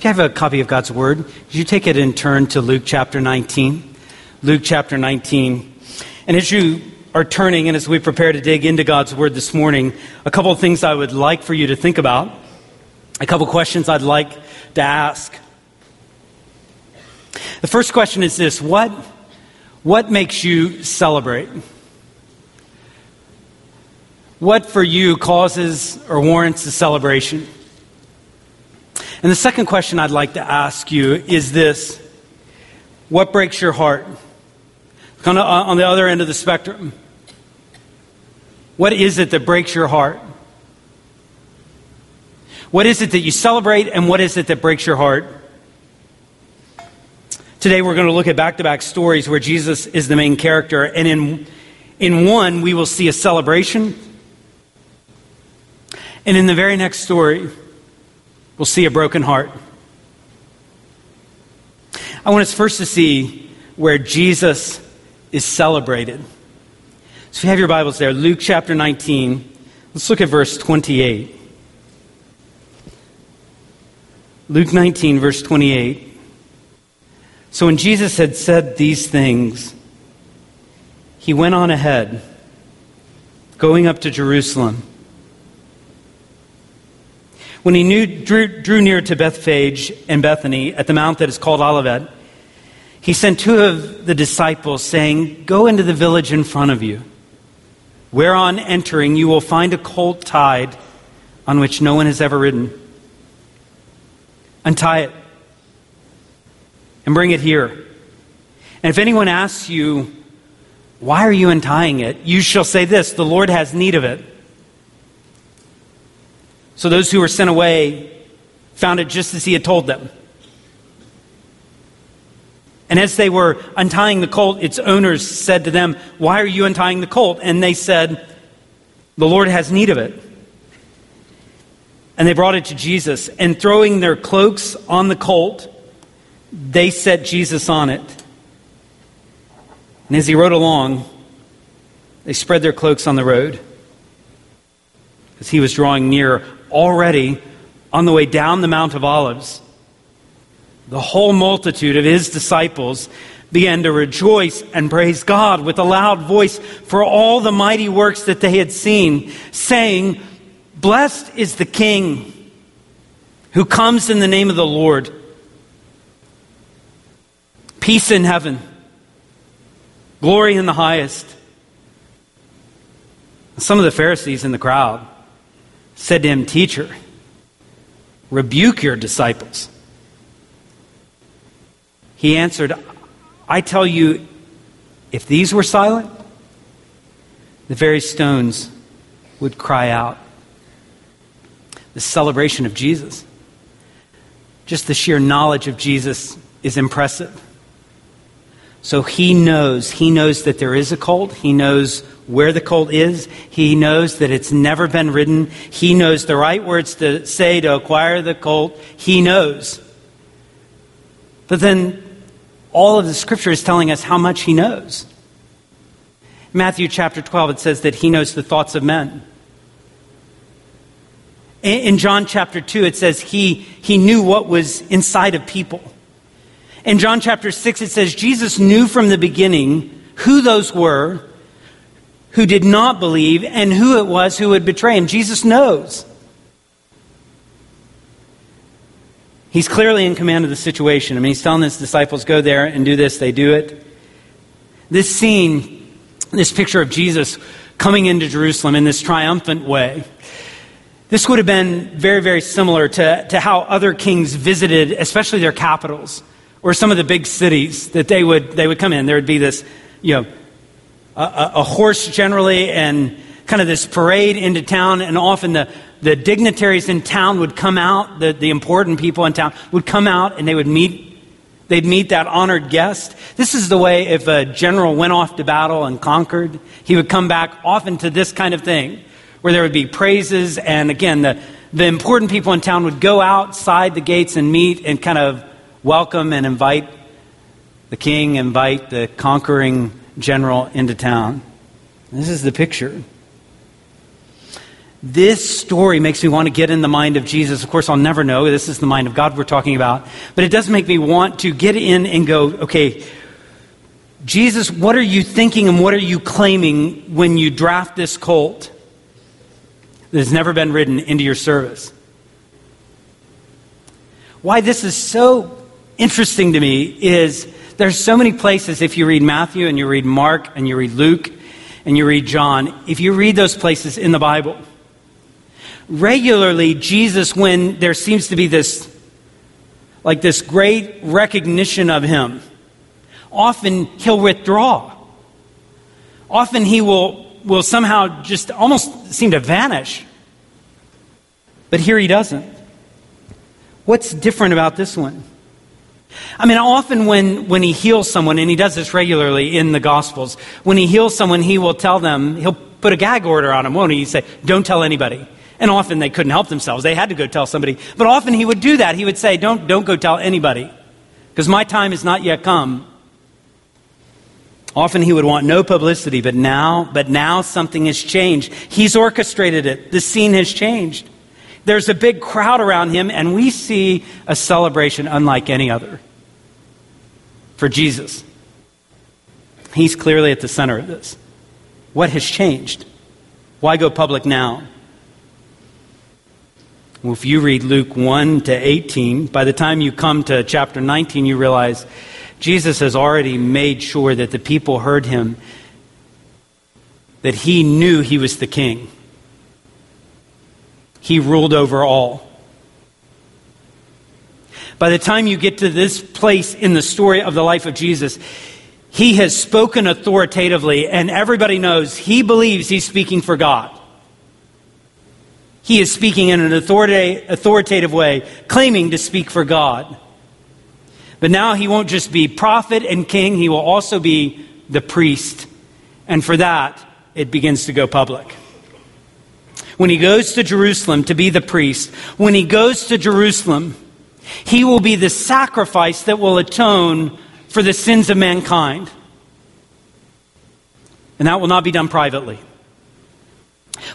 If you have a copy of God's Word, you take it and turn to Luke chapter 19? Luke chapter 19. And as you are turning and as we prepare to dig into God's Word this morning, a couple of things I would like for you to think about, a couple of questions I'd like to ask. The first question is this What, what makes you celebrate? What for you causes or warrants a celebration? And the second question I'd like to ask you is this What breaks your heart? Kind of uh, on the other end of the spectrum. What is it that breaks your heart? What is it that you celebrate, and what is it that breaks your heart? Today we're going to look at back to back stories where Jesus is the main character, and in, in one we will see a celebration, and in the very next story we'll see a broken heart. I want us first to see where Jesus is celebrated. So if you have your Bibles there, Luke chapter 19, let's look at verse 28. Luke 19, verse 28. So when Jesus had said these things, he went on ahead, going up to Jerusalem. When he knew, drew, drew near to Bethphage and Bethany at the mount that is called Olivet, he sent two of the disciples, saying, Go into the village in front of you, where on entering you will find a colt tied on which no one has ever ridden. Untie it and bring it here. And if anyone asks you, Why are you untying it? you shall say this The Lord has need of it. So those who were sent away found it just as he had told them. And as they were untying the colt, its owners said to them, Why are you untying the colt? And they said, The Lord has need of it. And they brought it to Jesus, and throwing their cloaks on the colt, they set Jesus on it. And as he rode along, they spread their cloaks on the road. As he was drawing near, already on the way down the Mount of Olives, the whole multitude of his disciples began to rejoice and praise God with a loud voice for all the mighty works that they had seen, saying, Blessed is the King who comes in the name of the Lord. Peace in heaven, glory in the highest. Some of the Pharisees in the crowd said to him, Teacher, rebuke your disciples. He answered, I tell you, if these were silent, the very stones would cry out. The celebration of Jesus, just the sheer knowledge of Jesus is impressive. So he knows, he knows that there is a cult, He knows where the colt is. He knows that it's never been ridden. He knows the right words to say to acquire the colt. He knows. But then all of the scripture is telling us how much he knows. Matthew chapter 12, it says that he knows the thoughts of men. In John chapter 2, it says he, he knew what was inside of people. In John chapter 6, it says Jesus knew from the beginning who those were who did not believe and who it was who would betray him. Jesus knows. He's clearly in command of the situation. I mean, he's telling his disciples, go there and do this. They do it. This scene, this picture of Jesus coming into Jerusalem in this triumphant way, this would have been very, very similar to, to how other kings visited, especially their capitals or some of the big cities that they would, they would come in. There would be this, you know, a, a horse generally and kind of this parade into town, and often the, the dignitaries in town would come out, the, the important people in town would come out and they would meet They'd meet that honored guest. This is the way if a general went off to battle and conquered, he would come back often to this kind of thing, where there would be praises, and again, the, the important people in town would go outside the gates and meet and kind of welcome and invite the king, invite the conquering general into town. This is the picture. This story makes me want to get in the mind of Jesus. Of course, I'll never know. This is the mind of God we're talking about. But it does make me want to get in and go, okay, Jesus, what are you thinking and what are you claiming when you draft this colt that has never been ridden into your service? Why this is so interesting to me is there's so many places, if you read Matthew and you read Mark and you read Luke and you read John, if you read those places in the Bible, regularly Jesus, when there seems to be this, like this great recognition of him, often he'll withdraw. Often he will, will somehow just almost seem to vanish. But here he doesn't. What's different about this one? I mean, often when, when he heals someone, and he does this regularly in the Gospels, when he heals someone, he will tell them, he'll put a gag order on them, won't he? He'd say, Don't tell anybody. And often they couldn't help themselves. They had to go tell somebody. But often he would do that. He would say, Don't, don't go tell anybody, because my time has not yet come. Often he would want no publicity, but now, but now something has changed. He's orchestrated it. The scene has changed. There's a big crowd around him, and we see a celebration unlike any other for Jesus. He's clearly at the center of this. What has changed? Why go public now? Well, if you read Luke 1 to 18, by the time you come to chapter 19, you realize Jesus has already made sure that the people heard him, that he knew he was the king. He ruled over all. By the time you get to this place in the story of the life of Jesus, he has spoken authoritatively, and everybody knows he believes he's speaking for God. He is speaking in an authoritative way, claiming to speak for God. But now he won't just be prophet and king, he will also be the priest. And for that, it begins to go public when he goes to Jerusalem to be the priest, when he goes to Jerusalem, he will be the sacrifice that will atone for the sins of mankind. And that will not be done privately.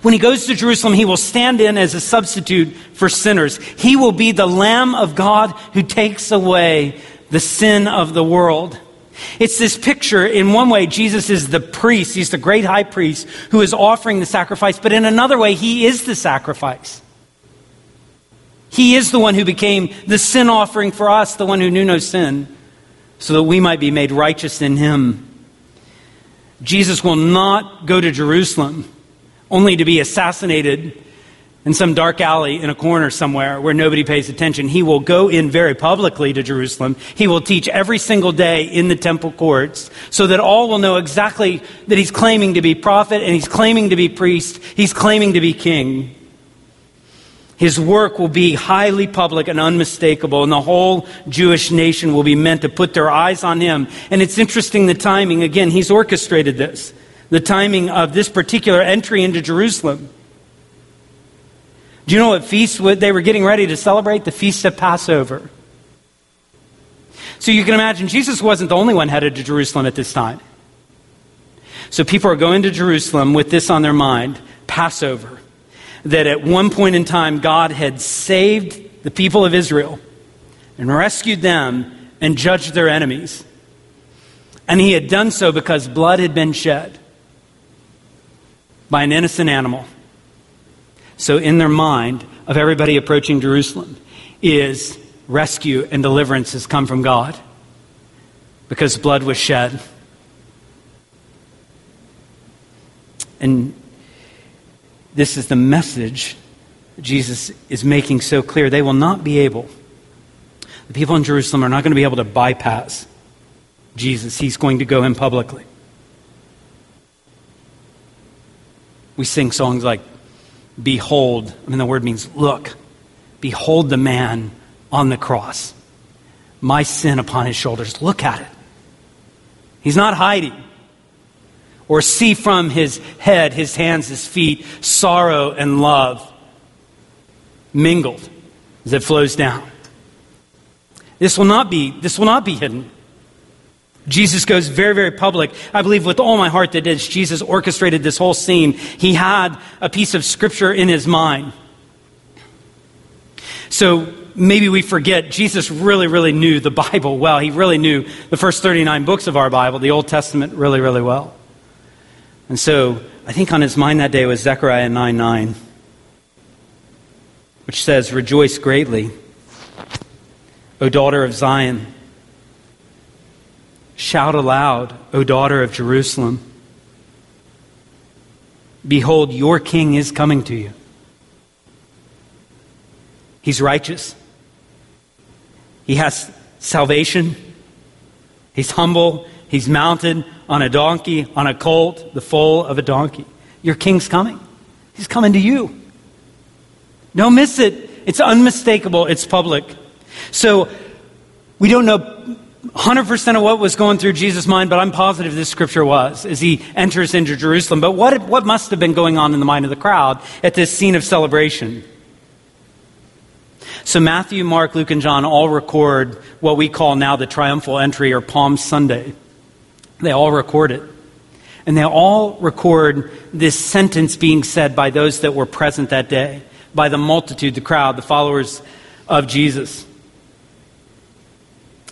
When he goes to Jerusalem, he will stand in as a substitute for sinners. He will be the Lamb of God who takes away the sin of the world. It's this picture, in one way, Jesus is the priest. He's the great high priest who is offering the sacrifice, but in another way, he is the sacrifice. He is the one who became the sin offering for us, the one who knew no sin, so that we might be made righteous in him. Jesus will not go to Jerusalem only to be assassinated in some dark alley in a corner somewhere where nobody pays attention. He will go in very publicly to Jerusalem. He will teach every single day in the temple courts so that all will know exactly that he's claiming to be prophet and he's claiming to be priest. He's claiming to be king. His work will be highly public and unmistakable, and the whole Jewish nation will be meant to put their eyes on him. And it's interesting the timing. Again, he's orchestrated this. The timing of this particular entry into Jerusalem. Do you know what feast they were getting ready to celebrate? The Feast of Passover. So you can imagine Jesus wasn't the only one headed to Jerusalem at this time. So people are going to Jerusalem with this on their mind Passover. That at one point in time, God had saved the people of Israel and rescued them and judged their enemies. And he had done so because blood had been shed by an innocent animal. So, in their mind of everybody approaching Jerusalem is rescue and deliverance has come from God because blood was shed. And this is the message Jesus is making so clear. They will not be able, the people in Jerusalem are not going to be able to bypass Jesus. He's going to go in publicly. We sing songs like Behold, I mean, the word means look. Behold the man on the cross. My sin upon his shoulders. Look at it. He's not hiding. Or see from his head, his hands, his feet, sorrow and love mingled as it flows down. This will not be, this will not be hidden. Jesus goes very, very public. I believe with all my heart that as Jesus orchestrated this whole scene, he had a piece of scripture in his mind. So maybe we forget Jesus really, really knew the Bible well. He really knew the first 39 books of our Bible, the Old Testament, really, really well. And so I think on his mind that day was Zechariah 9 9, which says, Rejoice greatly, O daughter of Zion. Shout aloud, O daughter of Jerusalem. Behold, your king is coming to you. He's righteous. He has salvation. He's humble. He's mounted on a donkey, on a colt, the foal of a donkey. Your king's coming. He's coming to you. Don't miss it. It's unmistakable. It's public. So we don't know 100% of what was going through Jesus' mind, but I'm positive this scripture was as he enters into Jerusalem. But what, what must have been going on in the mind of the crowd at this scene of celebration? So Matthew, Mark, Luke, and John all record what we call now the triumphal entry or Palm Sunday. They all record it. And they all record this sentence being said by those that were present that day, by the multitude, the crowd, the followers of Jesus.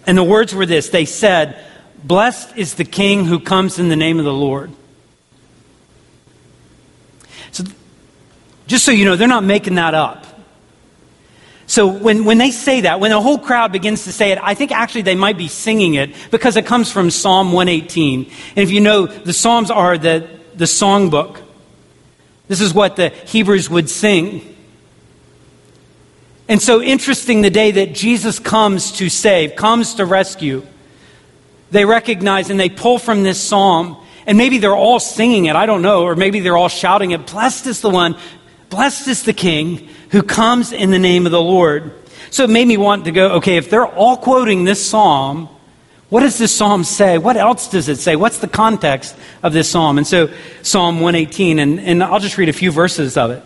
And the words were this they said, Blessed is the King who comes in the name of the Lord. So, just so you know, they're not making that up. So when, when they say that, when the whole crowd begins to say it, I think actually they might be singing it because it comes from Psalm 118. And if you know, the Psalms are the, the songbook. This is what the Hebrews would sing. And so interesting the day that Jesus comes to save, comes to rescue, they recognize and they pull from this psalm, and maybe they're all singing it, I don't know, or maybe they're all shouting it. Blessed is the one, blessed is the King who comes in the name of the Lord. So it made me want to go, okay, if they're all quoting this psalm, what does this psalm say? What else does it say? What's the context of this psalm? And so, Psalm 118, and, and I'll just read a few verses of it.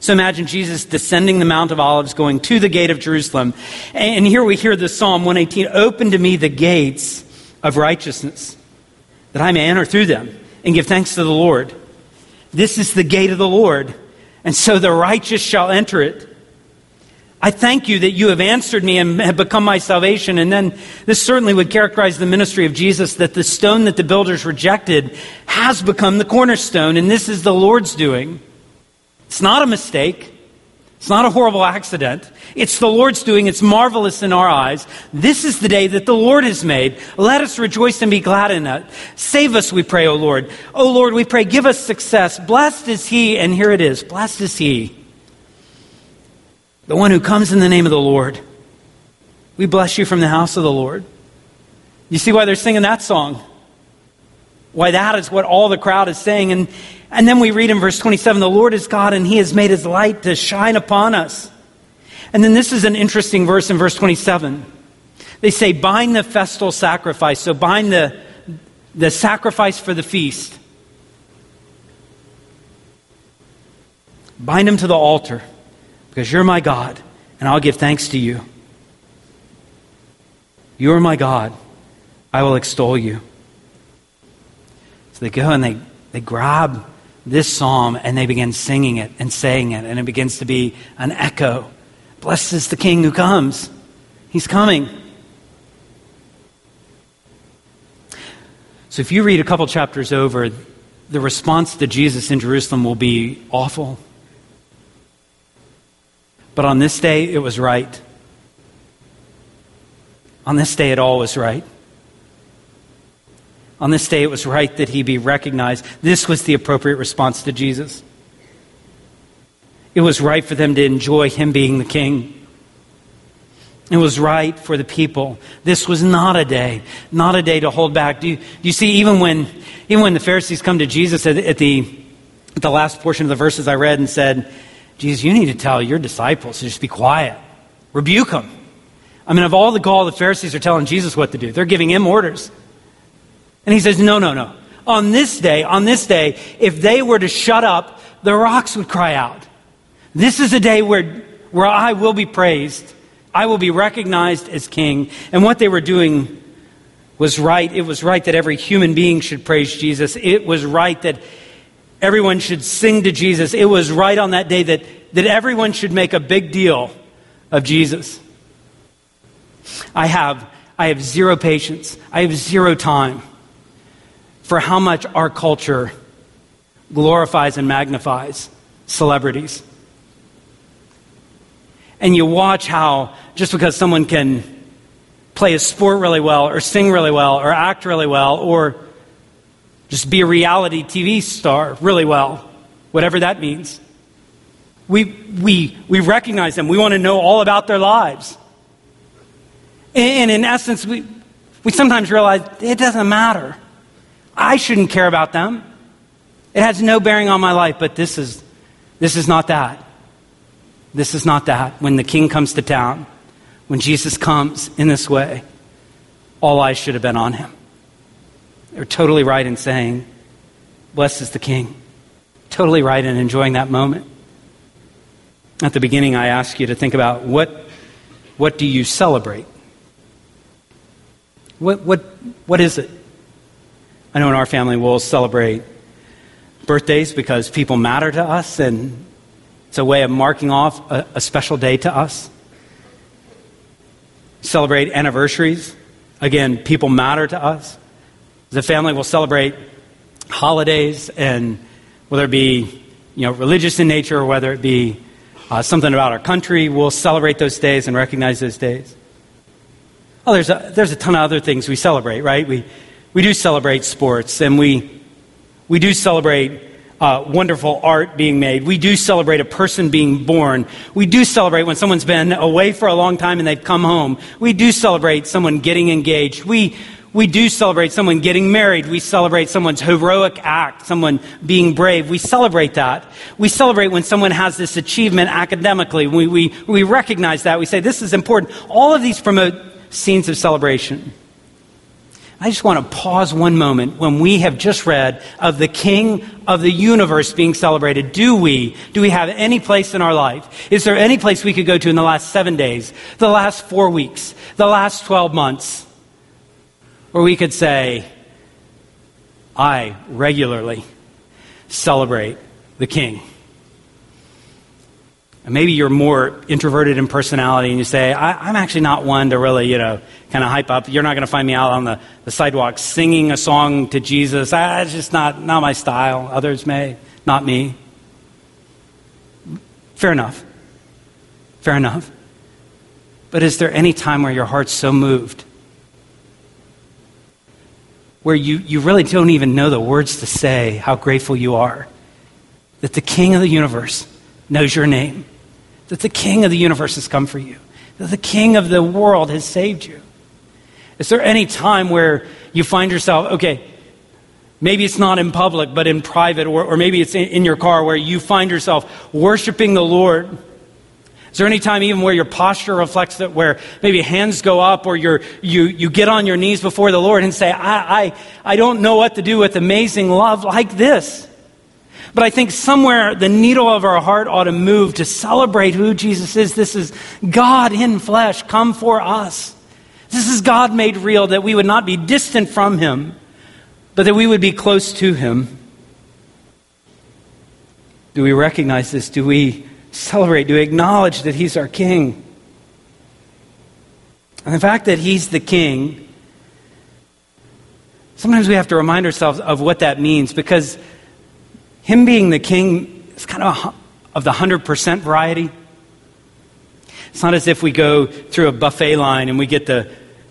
So imagine Jesus descending the Mount of Olives, going to the gate of Jerusalem. And here we hear the Psalm 118 Open to me the gates of righteousness, that I may enter through them and give thanks to the Lord. This is the gate of the Lord and so the righteous shall enter it. I thank you that you have answered me and have become my salvation. And then this certainly would characterize the ministry of Jesus that the stone that the builders rejected has become the cornerstone, and this is the Lord's doing. It's not a mistake. It's not a horrible accident. It's the Lord's doing. It's marvelous in our eyes. This is the day that the Lord has made. Let us rejoice and be glad in it. Save us, we pray, O Lord. O Lord, we pray, give us success. Blessed is he, and here it is. Blessed is he. The one who comes in the name of the Lord. We bless you from the house of the Lord. You see why they're singing that song? Why that is what all the crowd is saying. And, and then we read in verse 27 the Lord is God, and he has made his light to shine upon us. And then this is an interesting verse in verse 27. They say, bind the festal sacrifice. So bind the, the sacrifice for the feast. Bind him to the altar because you're my God, and I'll give thanks to you. You are my God. I will extol you. So they go and they, they grab this psalm and they begin singing it and saying it, and it begins to be an echo. Blessed is the King who comes. He's coming. So if you read a couple chapters over, the response to Jesus in Jerusalem will be awful. But on this day, it was right. On this day, it all was right. On this day, it was right that he be recognized. This was the appropriate response to Jesus. It was right for them to enjoy him being the king. It was right for the people. This was not a day, not a day to hold back. Do you, do you see, even when, even when the Pharisees come to Jesus at, at, the, at the last portion of the verses I read and said, Jesus, you need to tell your disciples to just be quiet, rebuke them. I mean, of all the gall, the Pharisees are telling Jesus what to do. They're giving him orders. And he says, No, no, no. On this day, on this day, if they were to shut up, the rocks would cry out. This is a day where, where I will be praised. I will be recognized as king. And what they were doing was right. It was right that every human being should praise Jesus. It was right that everyone should sing to Jesus. It was right on that day that, that everyone should make a big deal of Jesus. I have, I have zero patience. I have zero time for how much our culture glorifies and magnifies celebrities. And you watch how just because someone can play a sport really well, or sing really well, or act really well, or just be a reality TV star really well, whatever that means. We, we, we recognize them. We want to know all about their lives. And in essence, we, we sometimes realize it doesn't matter. I shouldn't care about them. It has no bearing on my life, but this is, this is not that. This is not that. When the king comes to town, when Jesus comes in this way, all eyes should have been on him. They're totally right in saying, Blessed is the King. Totally right in enjoying that moment. At the beginning, I asked you to think about what, what do you celebrate? What, what, what is it? I know in our family we'll celebrate birthdays because people matter to us and it's a way of marking off a, a special day to us celebrate anniversaries. Again, people matter to us. The family will celebrate holidays, and whether it be you know, religious in nature or whether it be uh, something about our country, we'll celebrate those days and recognize those days. Oh, there's a, there's a ton of other things we celebrate, right? We, we do celebrate sports, and we, we do celebrate uh, wonderful art being made. We do celebrate a person being born. We do celebrate when someone's been away for a long time and they've come home. We do celebrate someone getting engaged. We, we do celebrate someone getting married. We celebrate someone's heroic act, someone being brave. We celebrate that. We celebrate when someone has this achievement academically. We, we, we recognize that. We say, this is important. All of these promote scenes of celebration. I just want to pause one moment when we have just read of the King of the universe being celebrated. Do we? Do we have any place in our life? Is there any place we could go to in the last seven days, the last four weeks, the last 12 months, where we could say, I regularly celebrate the King? Maybe you're more introverted in personality and you say, I, am actually not one to really, you know, kind of hype up. You're not going to find me out on the, the sidewalk singing a song to Jesus. I, it's just not, not my style. Others may, not me. Fair enough. Fair enough. But is there any time where your heart's so moved? Where you, you really don't even know the words to say how grateful you are that the King of the universe knows your name that the King of the universe has come for you, that the King of the world has saved you? Is there any time where you find yourself, okay, maybe it's not in public, but in private, or, or maybe it's in, in your car where you find yourself worshiping the Lord? Is there any time even where your posture reflects that, where maybe hands go up or you you, you get on your knees before the Lord and say, I, I, I don't know what to do with amazing love like this? But I think somewhere the needle of our heart ought to move to celebrate who Jesus is. This is God in flesh come for us. This is God made real, that we would not be distant from Him, but that we would be close to Him. Do we recognize this? Do we celebrate? Do we acknowledge that He's our King? And the fact that He's the King, sometimes we have to remind ourselves of what that means because him being the king is kind of, a, of the 100% variety. It's not as if we go through a buffet line and we get to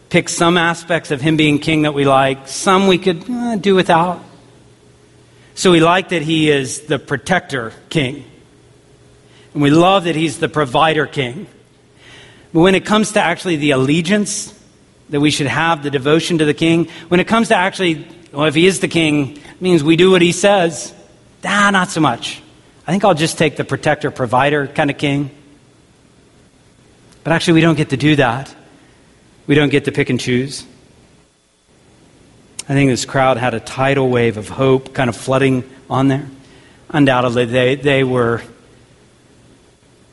pick some aspects of him being king that we like, some we could eh, do without. So we like that he is the protector king. And we love that he's the provider king. But when it comes to actually the allegiance that we should have, the devotion to the king, when it comes to actually, well, if he is the king, it means we do what he says. Ah, not so much. I think I'll just take the protector, provider kind of king. But actually, we don't get to do that. We don't get to pick and choose. I think this crowd had a tidal wave of hope kind of flooding on there. Undoubtedly, they, they, were,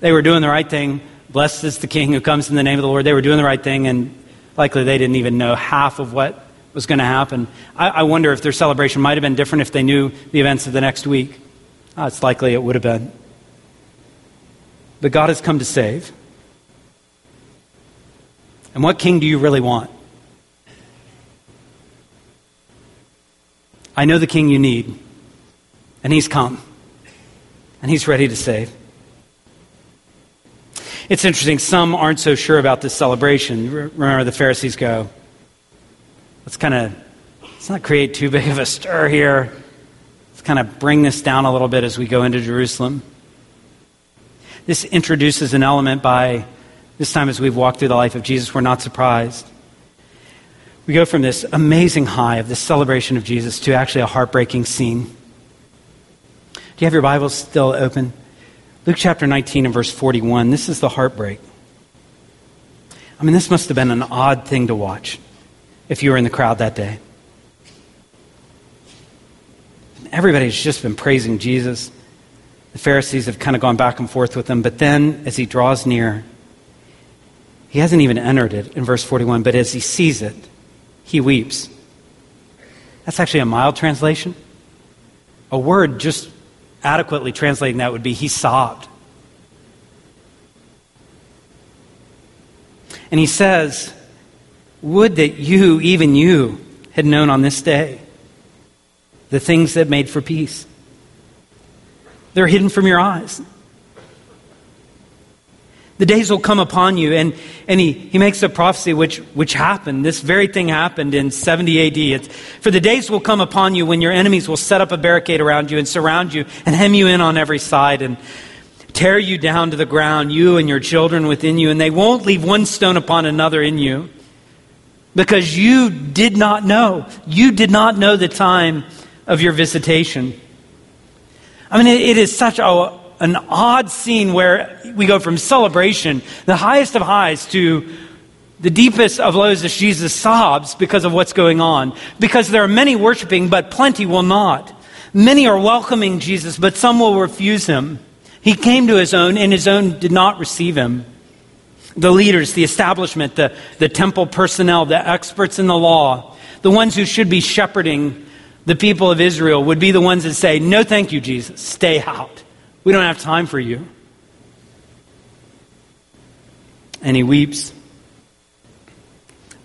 they were doing the right thing. Blessed is the King who comes in the name of the Lord. They were doing the right thing, and likely they didn't even know half of what was going to happen. I, I, wonder if their celebration might have been different if they knew the events of the next week. Uh, it's likely it would have been. But God has come to save. And what king do you really want? I know the king you need, and he's come, and he's ready to save. It's interesting, some aren't so sure about this celebration. Remember, the Pharisees go, let's kind of, let's not create too big of a stir here. Let's kind of bring this down a little bit as we go into Jerusalem. This introduces an element by this time as we've walked through the life of Jesus, we're not surprised. We go from this amazing high of this celebration of Jesus to actually a heartbreaking scene. Do you have your Bibles still open? Luke chapter 19 and verse 41. This is the heartbreak. I mean, this must have been an odd thing to watch if you were in the crowd that day. Everybody's just been praising Jesus. The Pharisees have kind of gone back and forth with him, but then as he draws near, he hasn't even entered it in verse 41, but as he sees it, he weeps. That's actually a mild translation. A word just adequately translating that would be he sobbed. And he says, Would that you, even you, had known on this day the things that made for peace. They're hidden from your eyes. The days will come upon you. And, and he, he makes a prophecy which, which happened. This very thing happened in 70 AD. It's, For the days will come upon you when your enemies will set up a barricade around you and surround you and hem you in on every side and tear you down to the ground, you and your children within you, and they won't leave one stone upon another in you because you did not know. You did not know the time of your visitation. I mean, it, it is such a, an odd scene where we go from celebration, the highest of highs, to the deepest of lows as Jesus sobs because of what's going on. Because there are many worshiping, but plenty will not. Many are welcoming Jesus, but some will refuse him. He came to his own, and his own did not receive him. The leaders, the establishment, the, the temple personnel, the experts in the law, the ones who should be shepherding the people of Israel would be the ones that say, No, thank you, Jesus. Stay out. We don't have time for you. And he weeps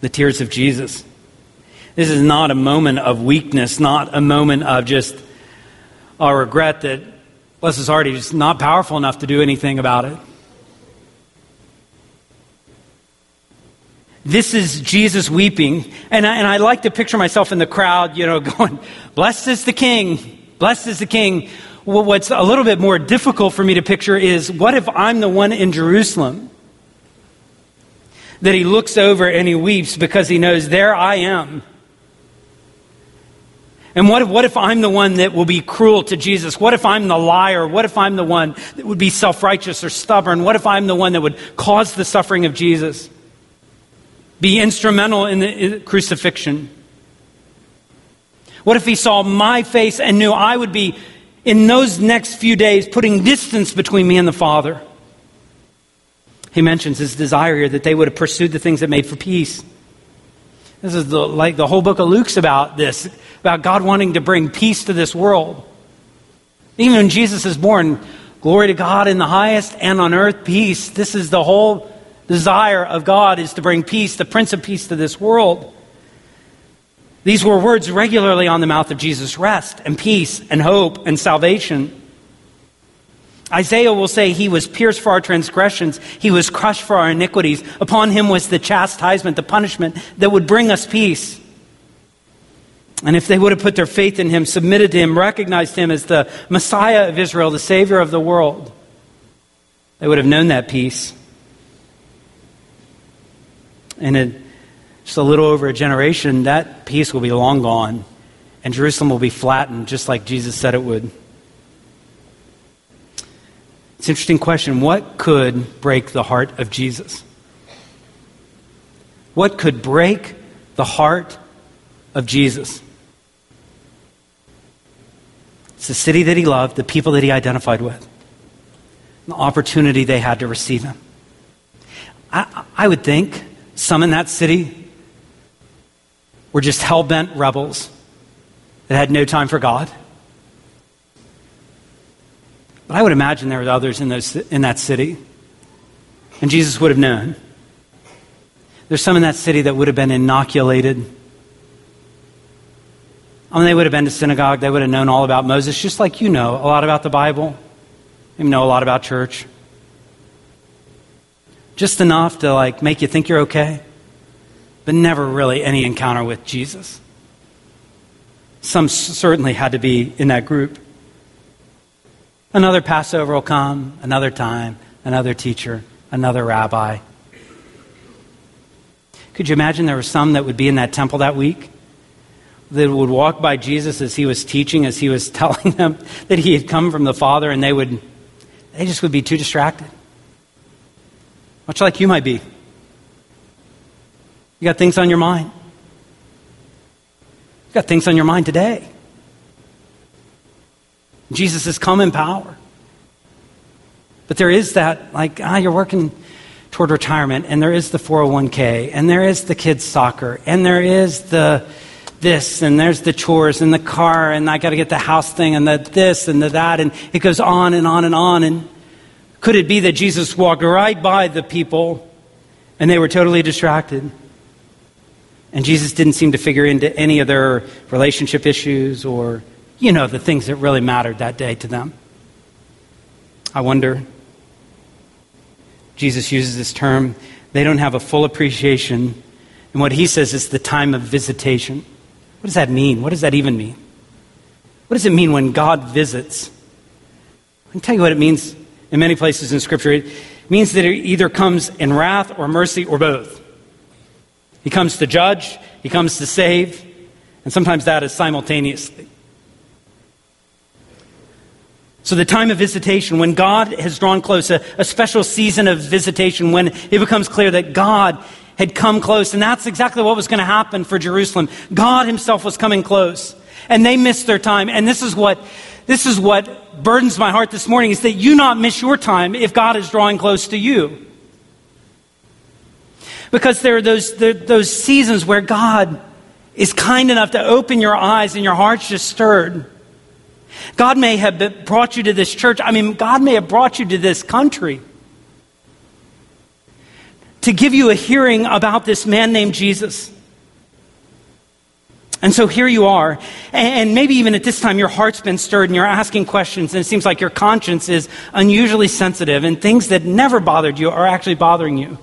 the tears of Jesus. This is not a moment of weakness, not a moment of just a regret that, bless his heart, he's not powerful enough to do anything about it. This is Jesus weeping. And I, and I like to picture myself in the crowd, you know, going, Blessed is the King. Blessed is the King well, what's a little bit more difficult for me to picture is what if I'm the one in Jerusalem that he looks over and he weeps because he knows there I am. And what if, what if I'm the one that will be cruel to Jesus? What if I'm the liar? What if I'm the one that would be self righteous or stubborn? What if I'm the one that would cause the suffering of Jesus? Be instrumental in the crucifixion? What if he saw my face and knew I would be in those next few days putting distance between me and the Father. He mentions his desire here that they would have pursued the things that made for peace. This is the, like the whole book of Luke's about this, about God wanting to bring peace to this world. Even when Jesus is born, glory to God in the highest and on earth peace. This is the whole desire of God is to bring peace, the Prince of Peace to this world. These were words regularly on the mouth of Jesus rest and peace and hope and salvation. Isaiah will say, He was pierced for our transgressions, He was crushed for our iniquities. Upon Him was the chastisement, the punishment that would bring us peace. And if they would have put their faith in Him, submitted to Him, recognized Him as the Messiah of Israel, the Savior of the world, they would have known that peace. And it just a little over a generation, that peace will be long gone, and Jerusalem will be flattened just like Jesus said it would. It's an interesting question. What could break the heart of Jesus? What could break the heart of Jesus? It's the city that he loved, the people that he identified with, the opportunity they had to receive him. I, I would think some in that city were just hell bent rebels that had no time for God. But I would imagine there were others in, those, in that city, and Jesus would have known. There's some in that city that would have been inoculated. I mean, they would have been to synagogue, they would have known all about Moses, just like you know a lot about the Bible, you know a lot about church. Just enough to like make you think you're okay, but never really any encounter with Jesus. Some certainly had to be in that group. Another Passover will come, another time, another teacher, another rabbi. Could you imagine there were some that would be in that temple that week? That would walk by Jesus as he was teaching, as he was telling them that he had come from the Father, and they would, they just would be too distracted. Much like you might be. You got things on your mind. You got things on your mind today. Jesus has come in power. But there is that, like, ah, you're working toward retirement, and there is the 401k, and there is the kids' soccer, and there is the this, and there's the chores, and the car, and I got to get the house thing, and the this, and the that, and it goes on and on and on. And could it be that Jesus walked right by the people, and they were totally distracted? And Jesus didn't seem to figure into any of their relationship issues or you know, the things that really mattered that day to them. I wonder, Jesus uses this term, they don't have a full appreciation. And what he says is the time of visitation. What does that mean? What does that even mean? What does it mean when God visits? I can tell you what it means in many places in Scripture. It means that it either comes in wrath or mercy or both. He comes to judge, he comes to save, and sometimes that is simultaneously. So, the time of visitation, when God has drawn close, a, a, special season of visitation, when it becomes clear that God had come close, and that's exactly what was going to happen for Jerusalem. God Himself was coming close, and they missed their time. And this is what this is what burdens my heart this morning: is that you not miss your time if God is drawing close to you. Because there are those there, those seasons where God is kind enough to open your eyes and your heart's just stirred God may have brought you to this church. I mean, God may have brought you to this country to give you a hearing about this man named Jesus. And so here you are, and maybe even at this time your heart's been stirred and you're asking questions, and it seems like your conscience is unusually sensitive, and things that never bothered you are actually bothering you.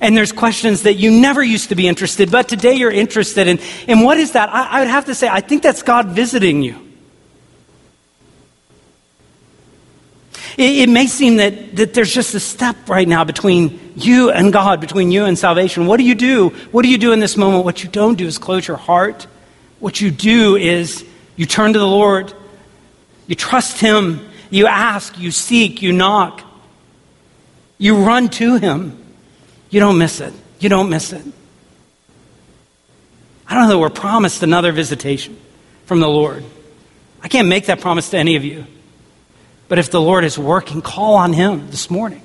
And there's questions that you never used to be interested, but today you're interested in. And what is that? I, I would have to say, I think that's God visiting you. It, it, may seem that, that there's just a step right now between you and God, between you and salvation. What do you do? What do you do in this moment? What you don't do is close your heart. What you do is you turn to the Lord, you trust Him, you ask, you seek, you knock, you run to Him. You don't miss it. You don't miss it. I don't know that we're promised another visitation from the Lord. I can't make that promise to any of you. But if the Lord is working, call on Him this morning.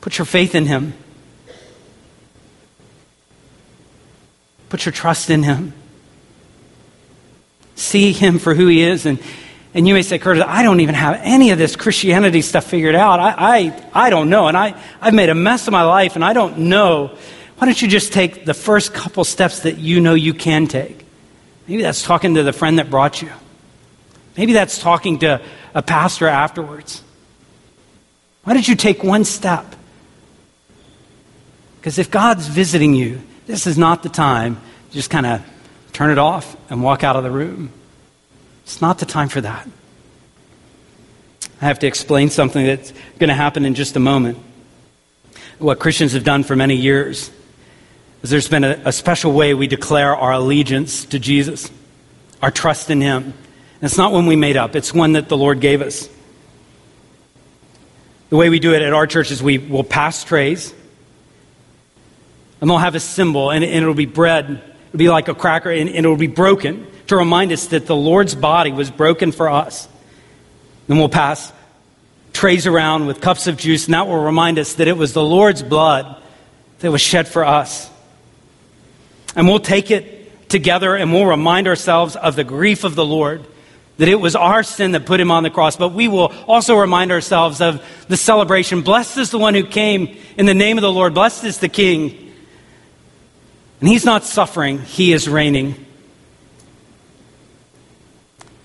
Put your faith in Him. Put your trust in Him. See Him for who He is. And, and you may say, Curtis, I don't even have any of this Christianity stuff figured out. I, I, I don't know. And I, I've made a mess of my life and I don't know. Why don't you just take the first couple steps that you know you can take? Maybe that's talking to the friend that brought you. Maybe that's talking to a pastor afterwards. Why don't you take one step? Because if God's visiting you, this is not the time to just kind of turn it off and walk out of the room. It's not the time for that. I have to explain something that's going to happen in just a moment. What Christians have done for many years is there's been a, a special way we declare our allegiance to Jesus, our trust in Him. And It's not one we made up, it's one that the Lord gave us. The way we do it at our church is we will pass trays, and they'll have a symbol, and, and it'll be bread. It'll be like a cracker, and, and it'll be broken to remind us that the Lord's body was broken for us. Then we'll pass trays around with cups of juice, and that will remind us that it was the Lord's blood that was shed for us. And we'll take it together and we'll remind ourselves of the grief of the Lord, that it was our sin that put him on the cross. But we will also remind ourselves of the celebration. Blessed is the one who came in the name of the Lord. Blessed is the King. And he's not suffering, he is reigning.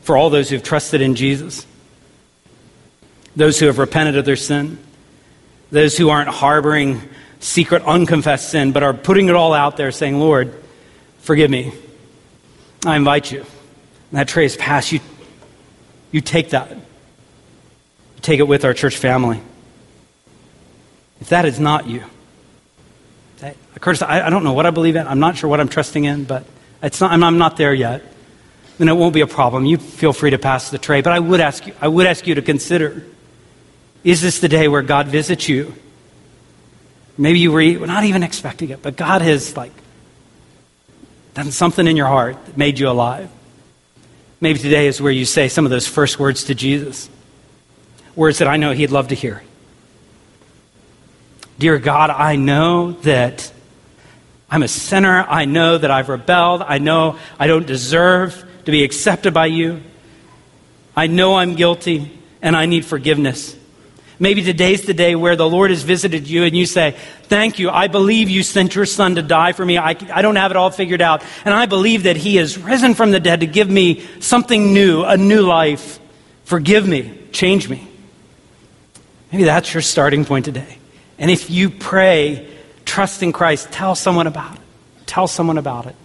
For all those who have trusted in Jesus, those who have repented of their sin, those who aren't harboring secret, unconfessed sin, but are putting it all out there saying, Lord, forgive me. I invite you. And that tray is passed. You, you take that. You take it with our church family. If that is not you, that, Curtis, I, I, don't know what I believe in. I'm not sure what I'm trusting in, but it's not, I'm, I'm not there yet. Then it won't be a problem. You feel free to pass the tray. But I would ask you, I would ask you to consider is this the day where God visits you? Maybe you were not even expecting it, but God has like done something in your heart that made you alive. Maybe today is where you say some of those first words to Jesus, words that I know He'd love to hear. Dear God, I know that I'm a sinner. I know that I've rebelled. I know I don't deserve to be accepted by you. I know I'm guilty and I need forgiveness. Maybe today's the day where the Lord has visited you and you say, Thank you. I believe you sent your son to die for me. I, I don't have it all figured out. And I believe that he has risen from the dead to give me something new, a new life. Forgive me. Change me. Maybe that's your starting point today. And if you pray, trust in Christ, tell someone about it. Tell someone about it.